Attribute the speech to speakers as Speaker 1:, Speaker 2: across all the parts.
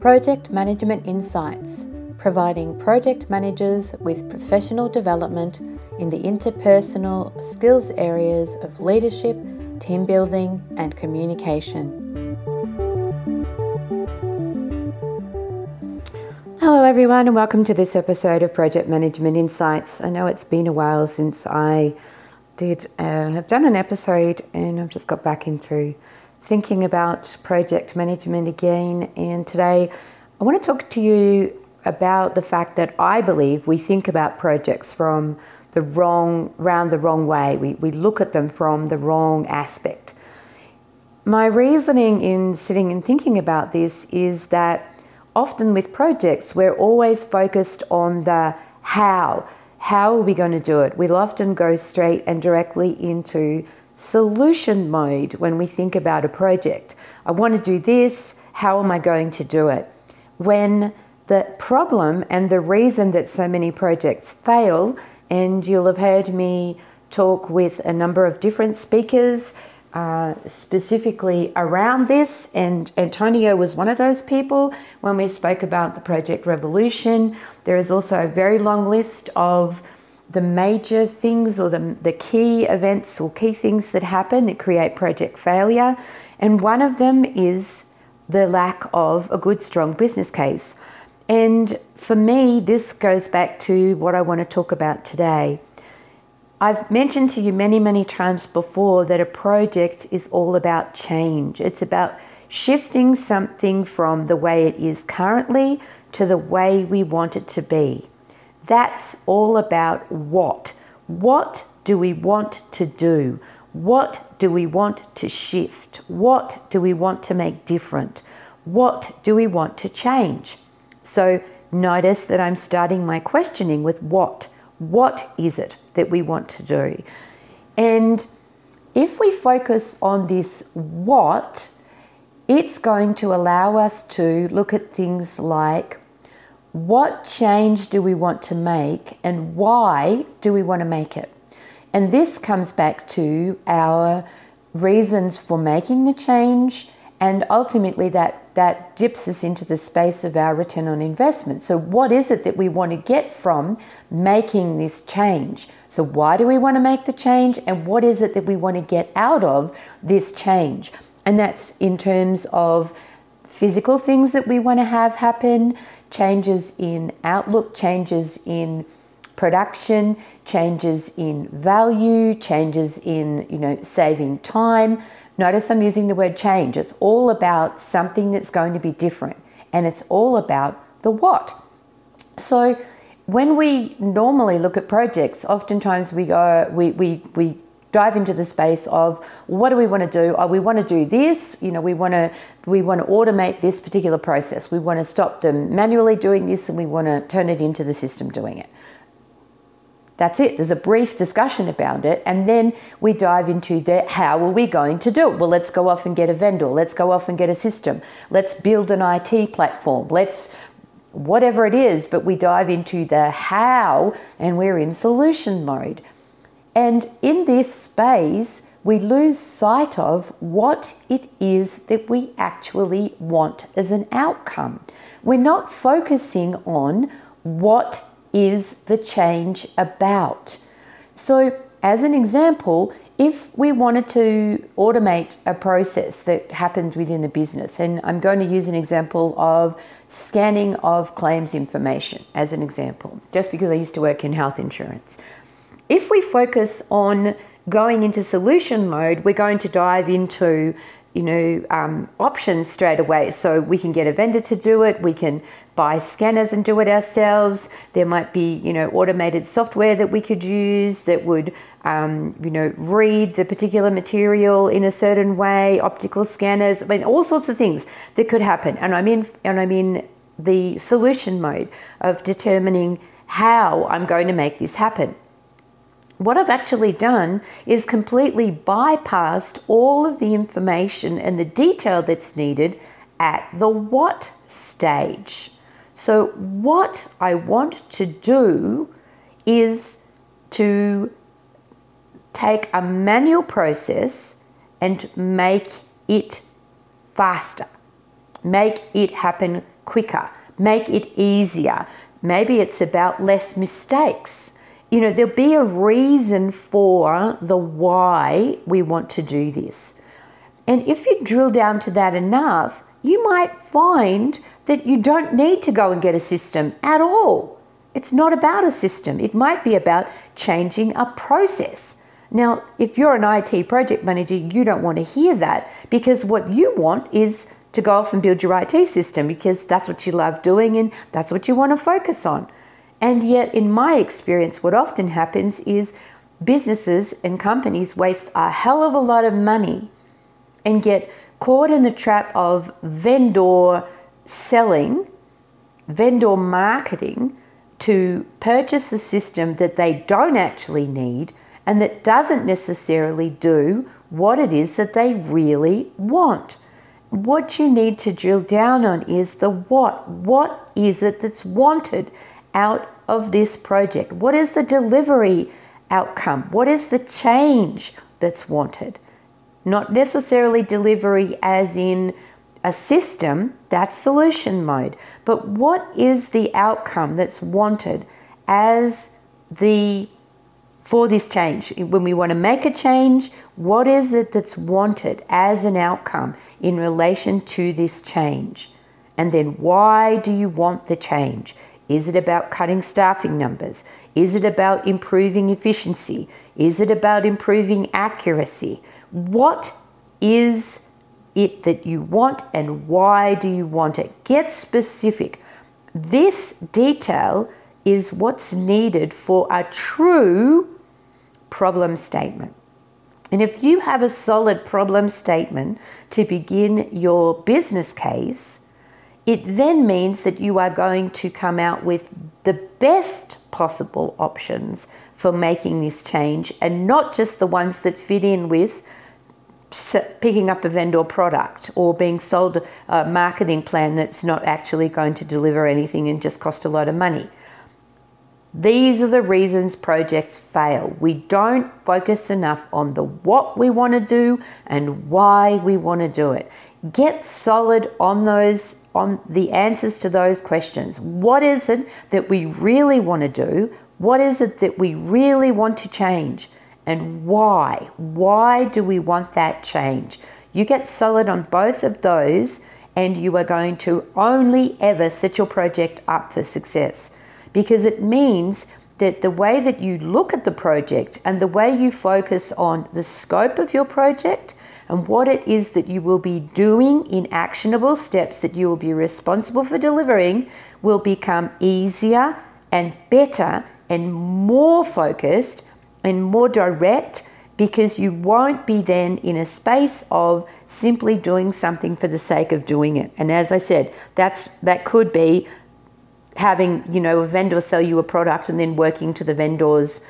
Speaker 1: Project Management Insights, providing project managers with professional development in the interpersonal skills areas of leadership, team building, and communication. Hello, everyone, and welcome to this episode of Project Management Insights. I know it's been a while since I did uh, have done an episode, and I've just got back into thinking about project management again. And today I want to talk to you about the fact that I believe we think about projects from the wrong, round the wrong way. We, we look at them from the wrong aspect. My reasoning in sitting and thinking about this is that often with projects, we're always focused on the how. How are we going to do it? We'll often go straight and directly into solution mode when we think about a project. I want to do this, how am I going to do it? When the problem and the reason that so many projects fail, and you'll have heard me talk with a number of different speakers uh, specifically around this, and Antonio was one of those people when we spoke about the Project Revolution. There is also a very long list of the major things or the, the key events or key things that happen that create project failure. And one of them is the lack of a good, strong business case. And for me, this goes back to what I want to talk about today. I've mentioned to you many, many times before that a project is all about change. It's about shifting something from the way it is currently to the way we want it to be. That's all about what. What do we want to do? What do we want to shift? What do we want to make different? What do we want to change? So notice that I'm starting my questioning with what. What is it that we want to do? And if we focus on this what, it's going to allow us to look at things like what change do we want to make and why do we want to make it? And this comes back to our reasons for making the change and ultimately that that dips us into the space of our return on investment. So what is it that we want to get from making this change? So why do we want to make the change and what is it that we want to get out of this change? And that's in terms of physical things that we want to have happen, changes in outlook, changes in production, changes in value, changes in, you know, saving time. Notice I'm using the word change. It's all about something that's going to be different and it's all about the what. So when we normally look at projects, oftentimes we go we we we dive into the space of what do we want to do? Oh, we want to do this. You know, we want to we want to automate this particular process. We want to stop them manually doing this, and we want to turn it into the system doing it. That's it. There's a brief discussion about it, and then we dive into the how are we going to do it? Well, let's go off and get a vendor. Let's go off and get a system. Let's build an IT platform. Let's whatever it is, but we dive into the how, and we're in solution mode. And in this space, we lose sight of what it is that we actually want as an outcome. We're not focusing on what is the change about. So, as an example, if we wanted to automate a process that happens within a business, and I'm going to use an example of scanning of claims information as an example, just because I used to work in health insurance. If we focus on going into solution mode, we're going to dive into you know um, options straight away. So we can get a vendor to do it. We can buy scanners and do it ourselves. There might be you know automated software that we could use that would um, you know read the particular material in a certain way. Optical scanners. I mean all sorts of things that could happen. And I'm in and I'm in the solution mode of determining how I'm going to make this happen. What I've actually done is completely bypassed all of the information and the detail that's needed at the what stage. So, what I want to do is to take a manual process and make it faster, make it happen quicker, make it easier. Maybe it's about less mistakes. You know, there'll be a reason for the why we want to do this. And if you drill down to that enough, you might find that you don't need to go and get a system at all. It's not about a system, it might be about changing a process. Now, if you're an IT project manager, you don't want to hear that because what you want is to go off and build your IT system because that's what you love doing and that's what you want to focus on. And yet, in my experience, what often happens is businesses and companies waste a hell of a lot of money and get caught in the trap of vendor selling, vendor marketing to purchase a system that they don't actually need and that doesn't necessarily do what it is that they really want. What you need to drill down on is the what. What is it that's wanted out of this project? What is the delivery outcome? What is the change that's wanted? Not necessarily delivery as in a system, that's solution mode. But what is the outcome that's wanted as the for this change? When we want to make a change, what is it that's wanted as an outcome in relation to this change? And then why do you want the change? Is it about cutting staffing numbers? Is it about improving efficiency? Is it about improving accuracy? What is it that you want and why do you want it? Get specific. This detail is what's needed for a true problem statement. And if you have a solid problem statement to begin your business case, it then means that you are going to come out with the best possible options for making this change and not just the ones that fit in with picking up a vendor product or being sold a marketing plan that's not actually going to deliver anything and just cost a lot of money. These are the reasons projects fail. We don't focus enough on the what we want to do and why we want to do it. Get solid on those on the answers to those questions. What is it that we really want to do? What is it that we really want to change? and why. Why do we want that change? You get solid on both of those, and you are going to only ever set your project up for success because it means that the way that you look at the project and the way you focus on the scope of your project and what it is that you will be doing in actionable steps that you will be responsible for delivering will become easier and better and more focused and more direct because you won't be then in a space of simply doing something for the sake of doing it. And as I said, that's that could be having, you know, a vendor sell you a product and then working to the vendor's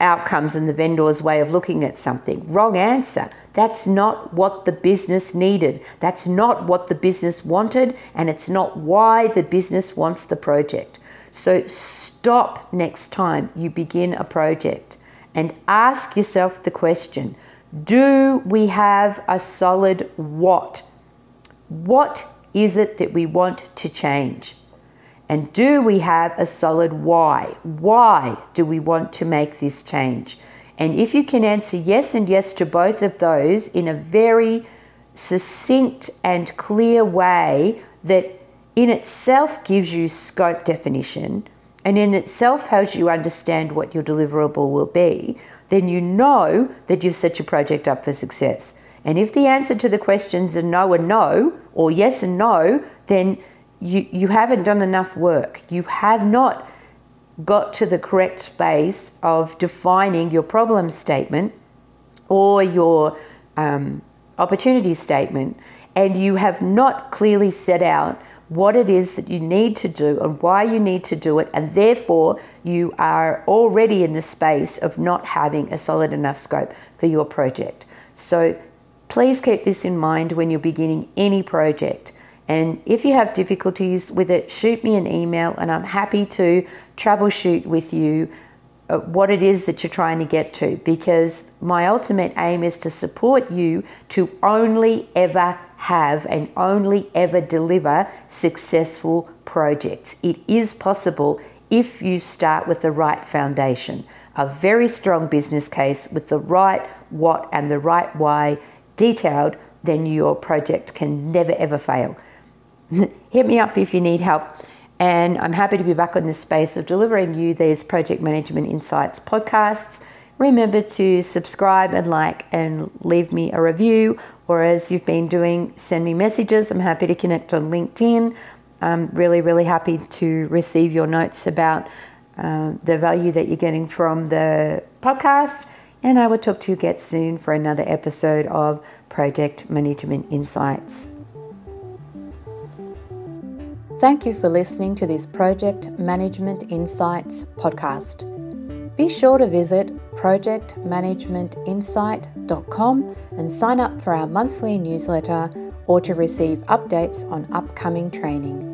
Speaker 1: outcomes and the vendor's way of looking at something. Wrong answer. That's not what the business needed. That's not what the business wanted, and it's not why the business wants the project. So stop next time you begin a project and ask yourself the question do we have a solid what? What is it that we want to change? And do we have a solid why? Why do we want to make this change? And if you can answer yes and yes to both of those in a very succinct and clear way that in itself gives you scope definition, and in itself helps you understand what your deliverable will be, then you know that you've set your project up for success. And if the answer to the questions are no and no, or yes and no, then you, you haven't done enough work. You have not got to the correct space of defining your problem statement or your um, opportunity statement, and you have not clearly set out what it is that you need to do and why you need to do it, and therefore you are already in the space of not having a solid enough scope for your project. So please keep this in mind when you're beginning any project. And if you have difficulties with it, shoot me an email and I'm happy to troubleshoot with you uh, what it is that you're trying to get to because my ultimate aim is to support you to only ever have and only ever deliver successful projects. It is possible if you start with the right foundation, a very strong business case with the right what and the right why detailed, then your project can never ever fail. Hit me up if you need help. And I'm happy to be back on this space of delivering you these Project Management Insights podcasts. Remember to subscribe and like and leave me a review, or as you've been doing, send me messages. I'm happy to connect on LinkedIn. I'm really, really happy to receive your notes about uh, the value that you're getting from the podcast. And I will talk to you again soon for another episode of Project Management Insights. Thank you for listening to this Project Management Insights podcast. Be sure to visit projectmanagementinsight.com and sign up for our monthly newsletter or to receive updates on upcoming training.